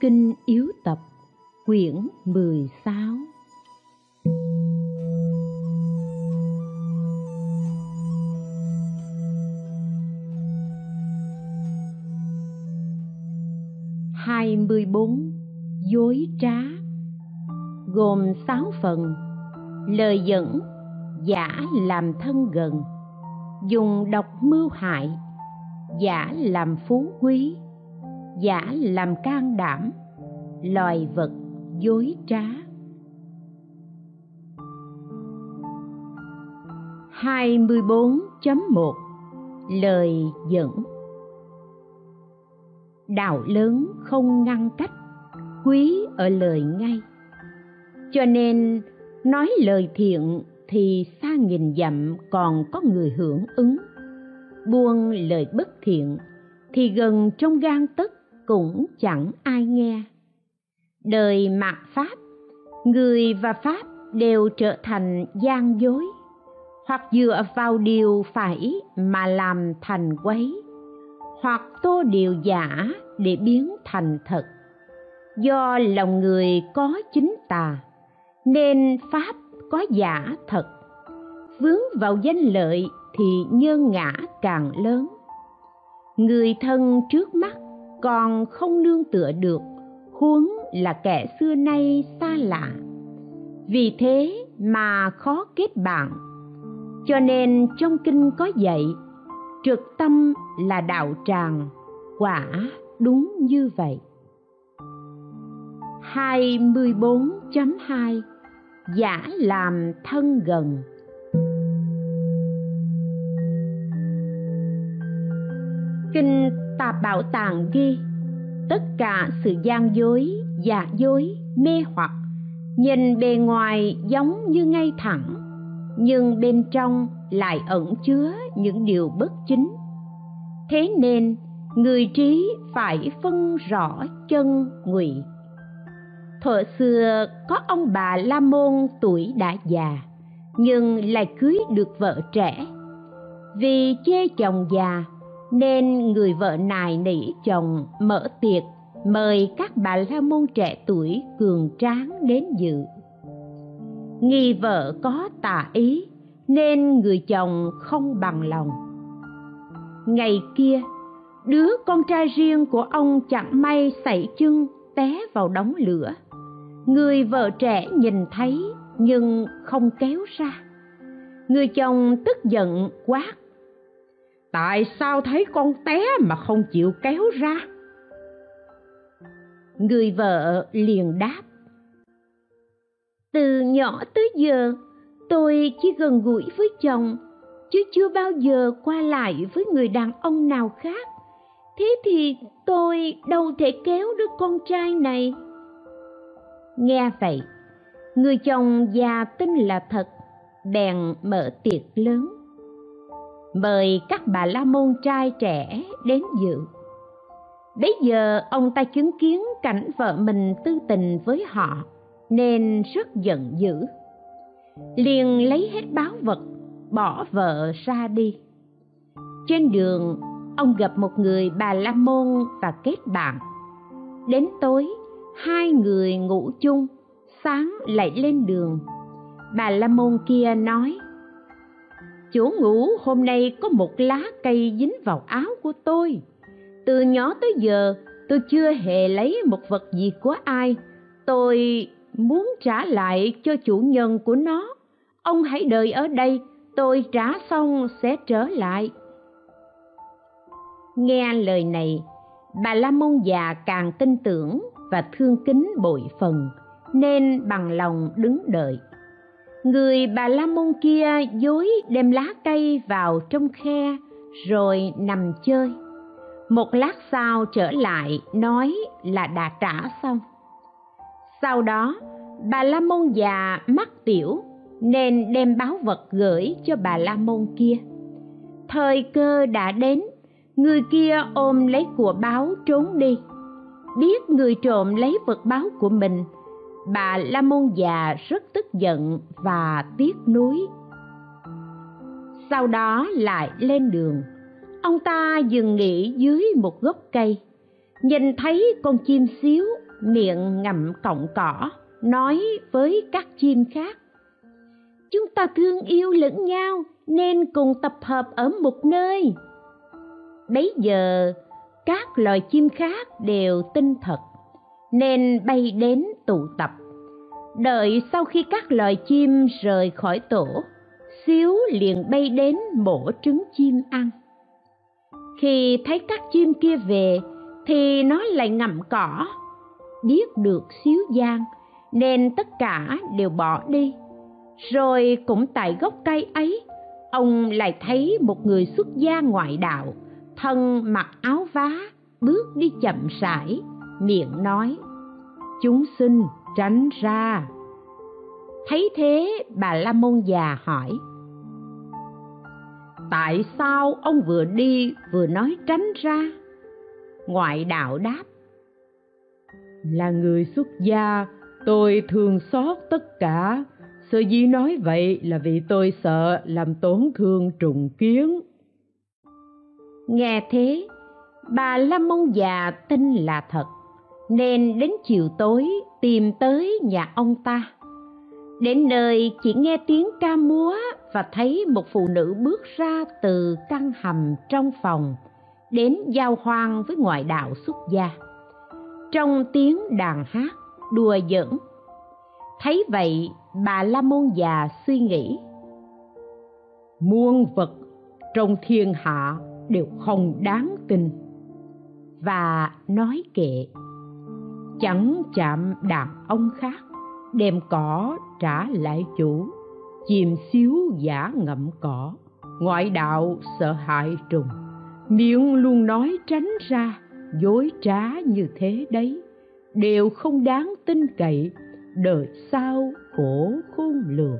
kinh yếu tập, quyển 16 hai mươi bốn, dối trá, gồm 6 phần. Lời dẫn, giả làm thân gần. Dùng độc mưu hại, giả làm phú quý giả làm can đảm, loài vật dối trá. hai mươi bốn chấm một lời dẫn. Đạo lớn không ngăn cách, quý ở lời ngay. Cho nên, nói lời thiện thì xa nghìn dặm còn có người hưởng ứng. Buông lời bất thiện thì gần trong gan tất cũng chẳng ai nghe. Đời mạt pháp, người và pháp đều trở thành gian dối, hoặc dựa vào điều phải mà làm thành quấy, hoặc tô điều giả để biến thành thật. Do lòng người có chính tà, nên pháp có giả thật. Vướng vào danh lợi thì nhân ngã càng lớn. Người thân trước mắt còn không nương tựa được, huống là kẻ xưa nay xa lạ. Vì thế mà khó kết bạn. Cho nên trong kinh có dạy, trực tâm là đạo tràng, quả đúng như vậy. 24.2 Giả làm thân gần. Kinh Tà Bảo Tàng ghi. Tất cả sự gian dối, giả dối, mê hoặc Nhìn bề ngoài giống như ngay thẳng Nhưng bên trong lại ẩn chứa những điều bất chính. Thế nên người trí phải phân rõ chân ngụy. Thuở xưa có ông bà la môn tuổi đã già nhưng lại cưới được vợ trẻ. Vì chê chồng già nên người vợ nài nỉ chồng mở tiệc, mời các bà la môn trẻ tuổi cường tráng đến dự. Nghi vợ có tà ý, nên người chồng không bằng lòng. Ngày kia, đứa con trai riêng của ông chẳng may sảy chân té vào đống lửa. Người vợ trẻ nhìn thấy nhưng không kéo ra. Người chồng tức giận quát tại sao thấy con té mà không chịu kéo ra? Người vợ liền đáp. Từ nhỏ tới giờ, tôi chỉ gần gũi với chồng, chứ chưa bao giờ qua lại với người đàn ông nào khác. Thế thì tôi đâu thể kéo đứa con trai này? Nghe vậy, người chồng già tin là thật, bèn mở tiệc lớn mời các bà la môn trai trẻ đến dự. Bấy giờ, ông ta chứng kiến cảnh vợ mình tư tình với họ, nên rất giận dữ. Liền lấy hết báo vật, bỏ vợ ra đi. Trên đường, ông gặp một người bà la môn và kết bạn. Đến tối, hai người ngủ chung, sáng lại lên đường. Bà la môn kia nói chỗ ngủ, hôm nay có một lá cây dính vào áo của tôi. Từ nhỏ tới giờ, tôi chưa hề lấy một vật gì của ai. Tôi muốn trả lại cho chủ nhân của nó. Ông hãy đợi ở đây, tôi trả xong sẽ trở lại. Nghe lời này, bà la môn già càng tin tưởng và thương kính bội phần, nên bằng lòng đứng đợi người bà la môn kia dối đem lá cây vào trong khe, rồi nằm chơi. Một lát sau trở lại, nói là đã trả xong. Sau đó, bà la môn già mắc tiểu, nên đem báo vật gửi cho bà la môn kia. Thời cơ đã đến, người kia ôm lấy của báo trốn đi. Biết người trộm lấy vật báo của mình bà la môn già rất tức giận và tiếc nuối. Sau đó lại lên đường. Ông ta dừng nghỉ dưới một gốc cây. Nhìn thấy con chim xíu miệng ngậm cọng cỏ, nói với các chim khác. Chúng ta thương yêu lẫn nhau nên cùng tập hợp ở một nơi. Bấy giờ, các loài chim khác đều tin thật nên bay đến tụ tập. Đợi sau khi các loài chim rời khỏi tổ, xíu liền bay đến mổ trứng chim ăn. Khi thấy các chim kia về, thì nó lại ngậm cỏ, biết được xíu gian, nên tất cả đều bỏ đi. Rồi cũng tại gốc cây ấy, ông lại thấy một người xuất gia ngoại đạo, thân mặc áo vá, bước đi chậm rãi miệng nói, chúng sinh tránh ra. Thấy thế, bà la môn già hỏi, tại sao ông vừa đi vừa nói tránh ra? Ngoại đạo đáp, là người xuất gia, tôi thường xót tất cả. Sở dĩ nói vậy là vì tôi sợ làm tổn thương trùng kiến. Nghe thế, bà la môn già tin là thật nên đến chiều tối tìm tới nhà ông ta. Đến nơi chỉ nghe tiếng ca múa và thấy một phụ nữ bước ra từ căn hầm trong phòng, đến giao hoang với ngoại đạo xuất gia. Trong tiếng đàn hát đùa giỡn, thấy vậy, bà la môn già suy nghĩ, muôn vật trong thiên hạ đều không đáng tin. Và nói kệ chẳng chạm đàn ông khác, đem cỏ trả lại chủ. Chìm xíu giả ngậm cỏ, ngoại đạo sợ hại trùng. Miệng luôn nói tránh ra, dối trá như thế đấy. Đều không đáng tin cậy, đời sau khổ khôn lường.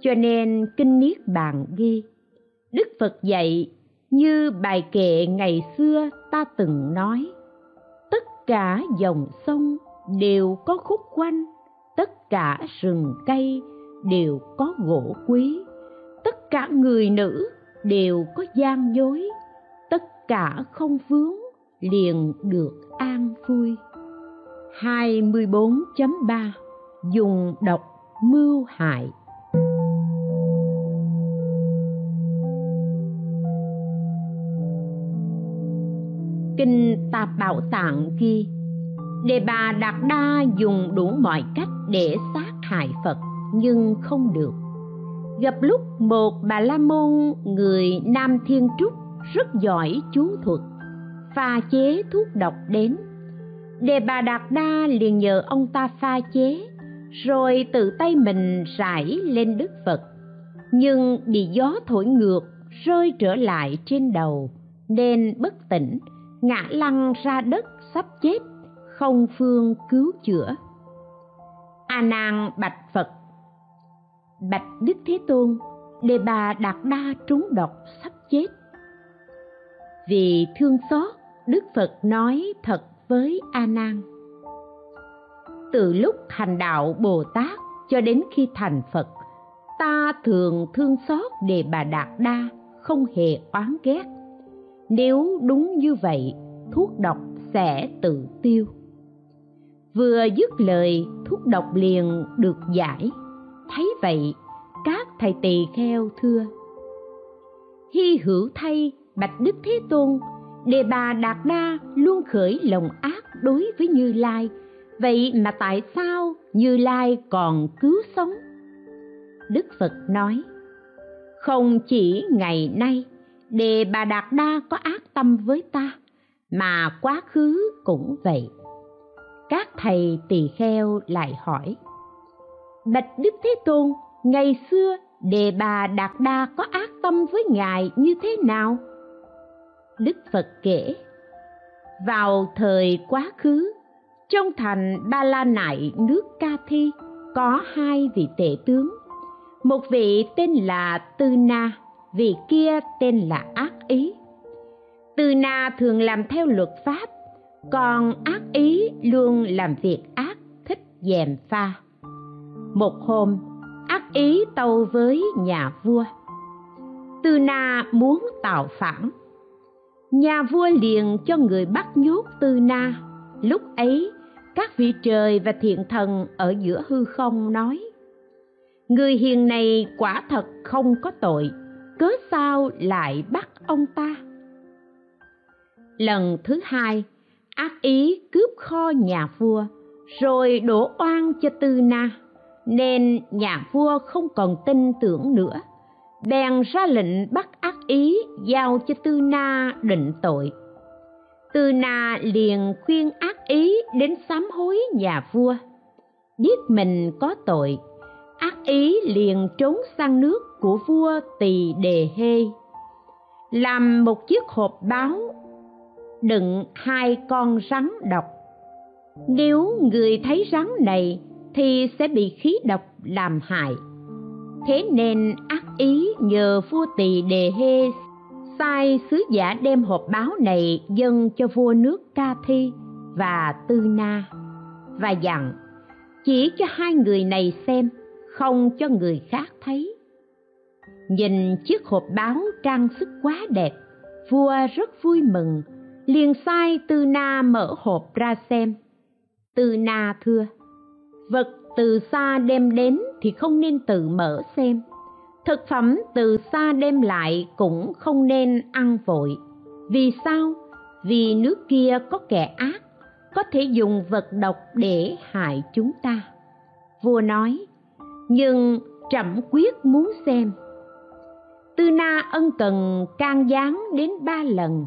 Cho nên kinh niết bàn ghi, đức phật dạy như bài kệ ngày xưa ta từng nói cả dòng sông đều có khúc quanh, tất cả rừng cây đều có gỗ quý. Tất cả người nữ đều có gian dối, tất cả không vướng liền được an vui. 24.3 Dùng độc mưu hại. Kinh Tạp Bảo Tạng ghi. Đề bà Đạt Đa dùng đủ mọi cách để sát hại Phật, nhưng không được. Gặp lúc một bà la môn, người nam thiên trúc, rất giỏi chú thuật, pha chế thuốc độc đến. Đề bà đạt đa liền nhờ ông ta pha chế, rồi tự tay mình rải lên đức phật. Nhưng bị gió thổi ngược, rơi trở lại trên đầu, nên bất tỉnh ngã lăn ra đất sắp chết, không phương cứu chữa. A nan bạch phật. Bạch đức thế tôn, đề bà đạt đa trúng độc sắp chết. Vì thương xót, đức phật nói thật với a nan. Từ lúc hành đạo bồ tát cho đến khi thành phật, ta thường thương xót đề bà đạt đa không hề oán ghét nếu đúng như vậy, thuốc độc sẽ tự tiêu. Vừa dứt lời, thuốc độc liền được giải. Thấy vậy, các thầy tỳ kheo thưa. Hy hữu thay, bạch đức thế tôn, đề bà đạt đa luôn khởi lòng ác đối với như lai. Vậy mà tại sao như lai còn cứu sống? Đức phật nói, không chỉ ngày nay đề bà đạt đa có ác tâm với ta, mà quá khứ cũng vậy. Các thầy tỳ kheo lại hỏi, bạch đức thế tôn, ngày xưa đề bà đạt đa có ác tâm với ngài như thế nào? Đức phật kể, vào thời quá khứ, trong thành ba la nại nước ca thi có hai vị tể tướng. Một vị tên là tư na vì kia tên là ác ý. Từ na thường làm theo luật pháp, còn ác ý luôn làm việc ác, thích dèm pha. Một hôm, ác ý tâu với nhà vua. Từ na muốn tạo phản. Nhà vua liền cho người bắt nhốt từ na. Lúc ấy, các vị trời và thiện thần ở giữa hư không nói, người hiền này quả thật không có tội cớ sao lại bắt ông ta? Lần thứ hai, ác ý cướp kho nhà vua, rồi đổ oan cho tư na, nên nhà vua không còn tin tưởng nữa. Bèn ra lệnh bắt ác ý giao cho tư na định tội. Tư na liền khuyên ác ý đến sám hối nhà vua, biết mình có tội ác ý liền trốn sang nước của vua tỳ đề hê. Làm một chiếc hộp báo, đựng hai con rắn độc. Nếu người thấy rắn này thì sẽ bị khí độc làm hại. Thế nên ác ý nhờ vua tỳ đề hê sai sứ giả đem hộp báo này dâng cho vua nước ca thi và tư na và dặn, chỉ cho hai người này xem không cho người khác thấy. Nhìn chiếc hộp báo trang sức quá đẹp, vua rất vui mừng, liền sai tư na mở hộp ra xem. Tư na thưa, vật từ xa đem đến thì không nên tự mở xem. Thực phẩm từ xa đem lại cũng không nên ăn vội. Vì sao? Vì nước kia có kẻ ác, có thể dùng vật độc để hại chúng ta. Vua nói nhưng trẫm quyết muốn xem. Tư na ân cần can gián đến ba lần,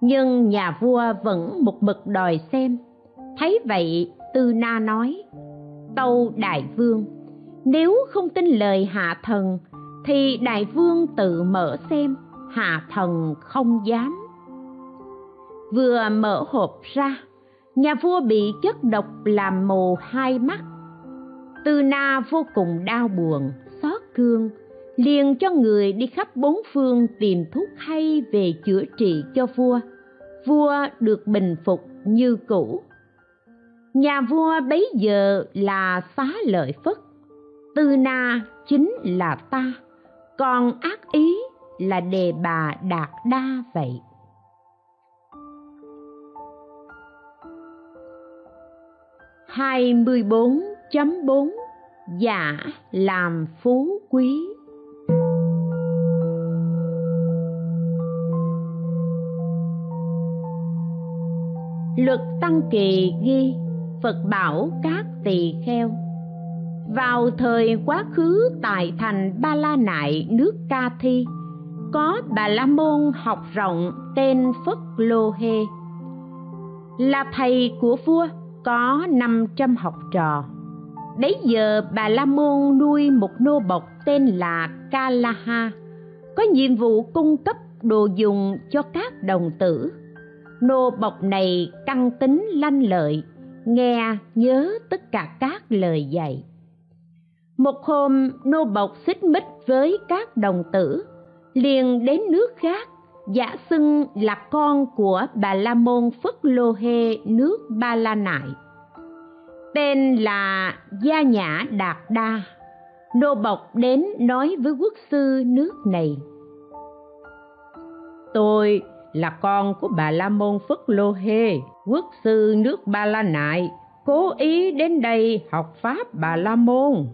nhưng nhà vua vẫn một mực đòi xem. Thấy vậy, tư na nói, tâu đại vương, nếu không tin lời hạ thần, thì đại vương tự mở xem, hạ thần không dám. Vừa mở hộp ra, nhà vua bị chất độc làm mù hai mắt tư na vô cùng đau buồn, xót thương, liền cho người đi khắp bốn phương tìm thuốc hay về chữa trị cho vua. Vua được bình phục như cũ. Nhà vua bấy giờ là xá lợi phất. Tư na chính là ta, còn ác ý là đề bà đạt đa vậy. Hai mươi bốn chấm bốn. Giả làm phú quý. Luật tăng kỳ ghi, phật bảo các tỳ kheo, vào thời quá khứ tại thành ba la nại nước ca thi, có bà la môn học rộng tên phất lô hê. Là thầy của vua có năm trăm học trò bấy giờ bà la môn nuôi một nô bộc tên là Kalaha, ha có nhiệm vụ cung cấp đồ dùng cho các đồng tử. Nô bộc này căng tính lanh lợi nghe nhớ tất cả các lời dạy. Một hôm nô bộc xích mích với các đồng tử liền đến nước khác giả xưng là con của bà la môn phất lô hê nước ba la nại tên là gia nhã đạt đa, nô bộc đến nói với quốc sư nước này. Tôi là con của bà la môn phất lô hê, quốc sư nước ba la nại, cố ý đến đây học pháp bà la môn.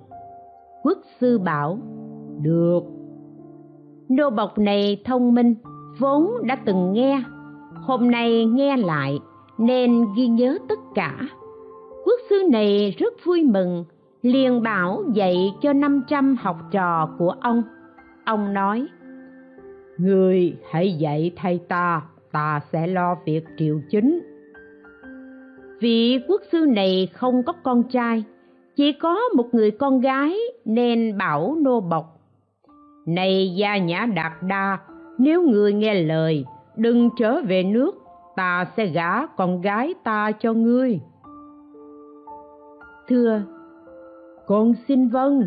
Quốc sư bảo, được. Nô bộc này thông minh, vốn đã từng nghe, hôm nay nghe lại nên ghi nhớ tất cả quốc sư này rất vui mừng liền bảo dạy cho năm trăm học trò của ông. Ông nói người hãy dạy thay ta ta sẽ lo việc triều chính. Vị quốc sư này không có con trai chỉ có một người con gái nên bảo nô bộc này gia nhã đạt đa nếu người nghe lời đừng trở về nước ta sẽ gả con gái ta cho ngươi thưa. Con xin vâng.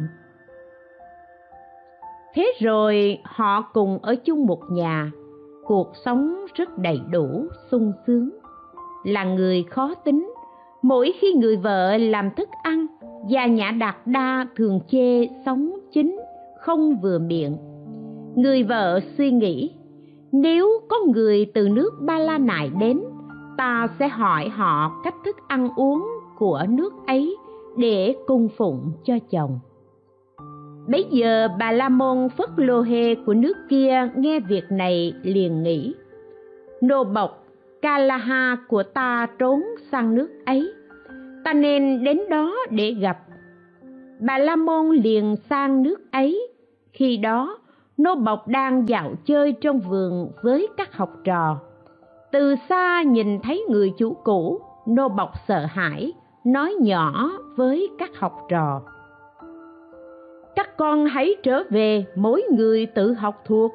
Thế rồi họ cùng ở chung một nhà. Cuộc sống rất đầy đủ sung sướng. Là người khó tính. Mỗi khi người vợ làm thức ăn gia nhã đạt đa thường chê sống chính không vừa miệng. Người vợ suy nghĩ nếu có người từ nước ba la nại đến ta sẽ hỏi họ cách thức ăn uống của nước ấy để cung phụng cho chồng. Bấy giờ bà la môn phất lô hê của nước kia nghe việc này liền nghĩ, nô bộc kalaha của ta trốn sang nước ấy, ta nên đến đó để gặp. Bà la môn liền sang nước ấy. Khi đó, nô bộc đang dạo chơi trong vườn với các học trò. Từ xa nhìn thấy người chủ cũ, nô bộc sợ hãi nói nhỏ với các học trò. Các con hãy trở về mỗi người tự học thuộc.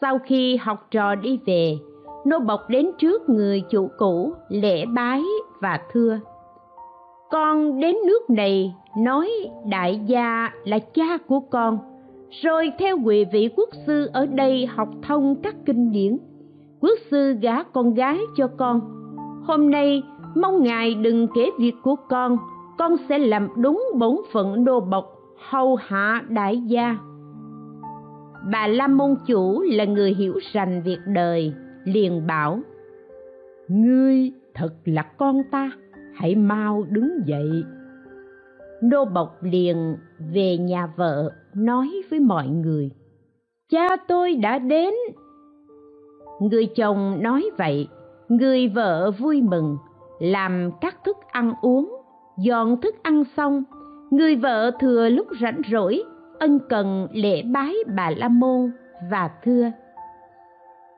Sau khi học trò đi về, nô bộc đến trước người chủ cũ lễ bái và thưa. Con đến nước này nói, đại gia là cha của con, rồi theo quỳ vị quốc sư ở đây học thông các kinh điển. Quốc sư gả con gái cho con. Hôm nay mong ngài đừng kể việc của con. Con sẽ làm đúng bổn phận nô bộc, hầu hạ đại gia. Bà la môn chủ là người hiểu rành việc đời, liền bảo, ngươi thật là con ta, hãy mau đứng dậy. Nô bộc liền về nhà vợ, nói với mọi người, cha tôi đã đến. Người chồng nói vậy, người vợ vui mừng làm các thức ăn uống, dọn thức ăn xong, người vợ thừa lúc rảnh rỗi, ân cần lễ bái bà la môn và thưa.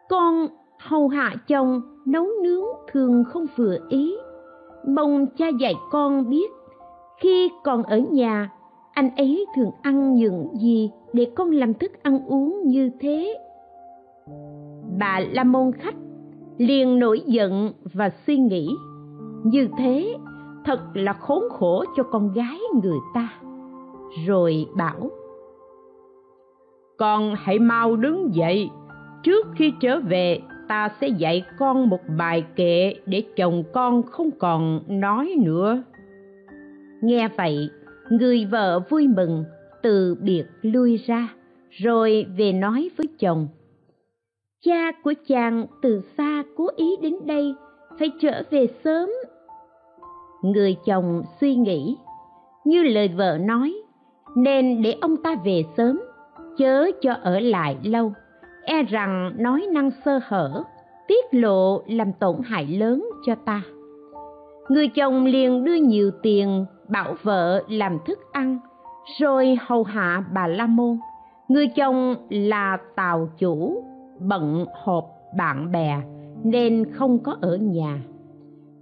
Con hầu hạ chồng nấu nướng thường không vừa ý. Mong cha dạy con biết, khi còn ở nhà, anh ấy thường ăn những gì để con làm thức ăn uống như thế. Bà la môn khách liền nổi giận và suy nghĩ như thế, thật là khốn khổ cho con gái người ta. Rồi bảo, con hãy mau đứng dậy. Trước khi trở về, ta sẽ dạy con một bài kệ để chồng con không còn nói nữa. Nghe vậy, người vợ vui mừng, từ biệt lui ra, rồi về nói với chồng, cha của chàng từ xa cố ý đến đây, phải trở về sớm người chồng suy nghĩ. Như lời vợ nói, nên để ông ta về sớm, chớ cho ở lại lâu. E rằng nói năng sơ hở, tiết lộ làm tổn hại lớn cho ta. Người chồng liền đưa nhiều tiền, bảo vợ làm thức ăn, rồi hầu hạ bà la môn. Người chồng là tàu chủ, bận họp bạn bè, nên không có ở nhà.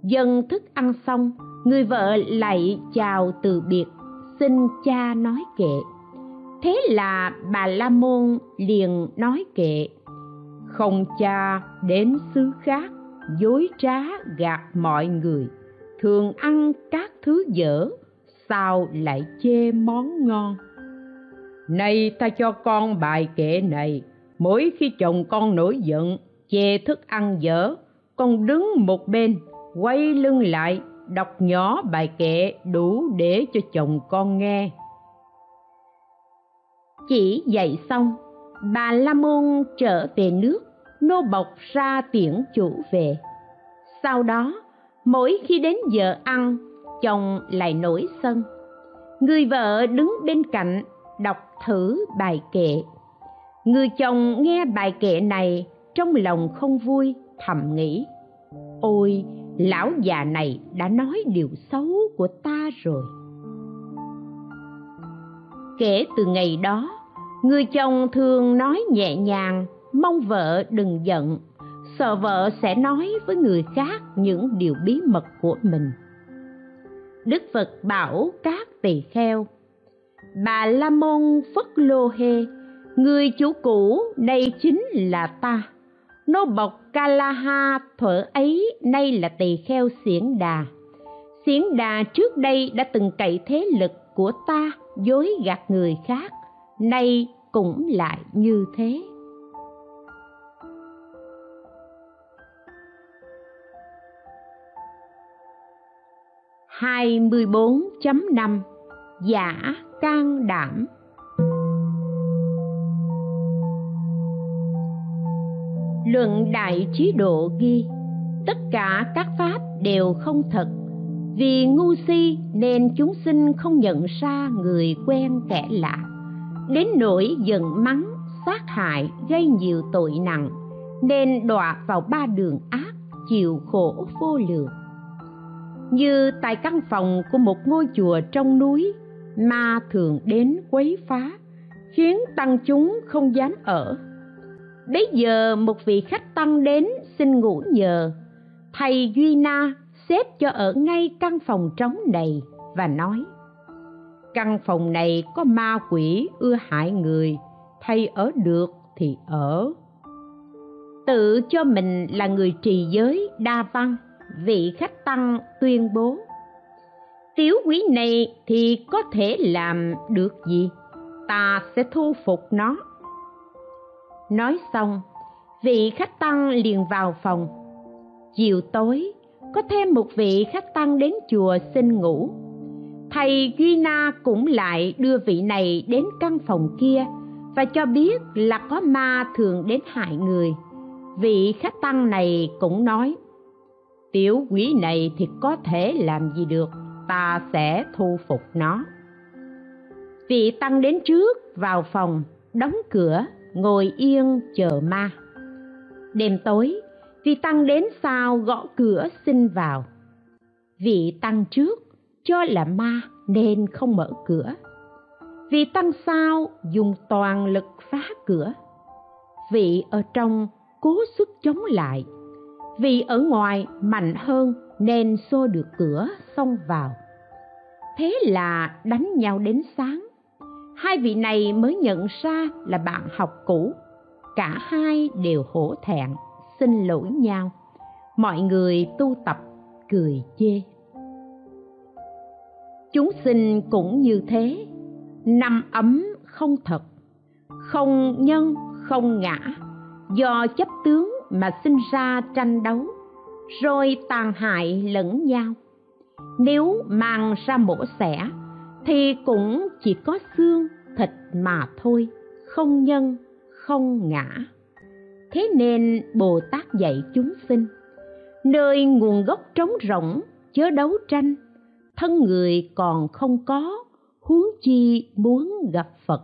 Dân thức ăn xong người vợ lại chào từ biệt, xin cha nói kệ. Thế là bà la môn liền nói kệ. Không cha đến xứ khác dối trá gạt mọi người, thường ăn các thứ dở, sao lại chê món ngon? Nay ta cho con bài kệ này, mỗi khi chồng con nổi giận, chê thức ăn dở, con đứng một bên, quay lưng lại đọc nhỏ bài kệ đủ để cho chồng con nghe. Chỉ dạy xong, bà la môn trở về nước, nô bộc ra tiễn chủ về. Sau đó, mỗi khi đến giờ ăn, chồng lại nổi sân. Người vợ đứng bên cạnh đọc thử bài kệ. Người chồng nghe bài kệ này, trong lòng không vui, thầm nghĩ, ôi lão già này đã nói điều xấu của ta rồi. Kể từ ngày đó, người chồng thường nói nhẹ nhàng, mong vợ đừng giận. Sợ vợ sẽ nói với người khác những điều bí mật của mình. Đức phật bảo các tỳ kheo, bà la môn phất lô hê, người chủ cũ, đây chính là ta. Nô bộc kalaha thuở ấy, nay là tỳ kheo xiển đà. Xiển đà trước đây đã từng cậy thế lực của ta dối gạt người khác, nay cũng lại như thế. Hai mươi bốn chấm năm, giả can đảm. Luận đại trí độ ghi, tất cả các pháp đều không thật. Vì ngu si nên chúng sinh không nhận ra người quen kẻ lạ. Đến nỗi giận mắng, sát hại, gây nhiều tội nặng, nên đọa vào ba đường ác, chịu khổ vô lượng. Như tại căn phòng của một ngôi chùa trong núi, ma thường đến quấy phá, khiến tăng chúng không dám ở bấy giờ một vị khách tăng đến xin ngủ nhờ. Thầy duy na xếp cho ở ngay căn phòng trống này và nói, căn phòng này có ma quỷ ưa hại người, thầy ở được thì ở. Tự cho mình là người trì giới đa văn, vị khách tăng tuyên bố, tiểu quỷ này thì có thể làm được gì? Ta sẽ thu phục nó nói xong, vị khách tăng liền vào phòng. Chiều tối, có thêm một vị khách tăng đến chùa xin ngủ. Thầy duy na cũng lại đưa vị này đến căn phòng kia và cho biết là có ma thường đến hại người. Vị khách tăng này cũng nói, tiểu quỷ này thì có thể làm gì được, ta sẽ thu phục nó. Vị tăng đến trước vào phòng, đóng cửa ngồi yên chờ ma. Đêm tối, vị tăng đến sau gõ cửa xin vào. Vị tăng trước, cho là ma nên không mở cửa. Vị tăng sau dùng toàn lực phá cửa. Vị ở trong cố sức chống lại. Vị ở ngoài mạnh hơn nên xô được cửa xông vào. Thế là đánh nhau đến sáng hai vị này mới nhận ra là bạn học cũ. Cả hai đều hổ thẹn, xin lỗi nhau. Mọi người tu tập, cười chê. Chúng sinh cũng như thế. Năm ấm không thật, không nhân, không ngã. Do chấp tướng mà sinh ra tranh đấu, rồi tàn hại lẫn nhau. Nếu mang ra mổ xẻ, thì cũng chỉ có xương thịt mà thôi, không nhân, không ngã. Thế nên bồ tát dạy chúng sinh, nơi nguồn gốc trống rỗng, chớ đấu tranh, thân người còn không có, huống chi muốn gặp phật.